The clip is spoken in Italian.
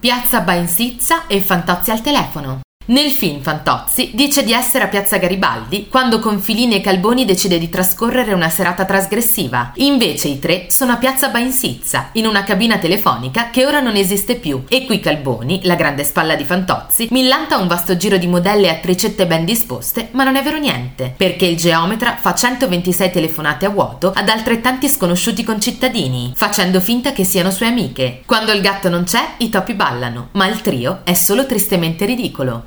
Piazza Bainsizza e Fantozzi al telefono. Nel film Fantozzi dice di essere a Piazza Garibaldi quando con Filini e Calboni decide di trascorrere una serata trasgressiva. Invece i tre sono a Piazza Bainsizza, in una cabina telefonica che ora non esiste più. E qui Calboni, la grande spalla di Fantozzi, millanta un vasto giro di modelle e attricette ben disposte, ma non è vero niente, perché il geometra fa 126 telefonate a vuoto ad altrettanti sconosciuti concittadini, facendo finta che siano sue amiche. Quando il gatto non c'è, i topi ballano, ma il trio è solo tristemente ridicolo.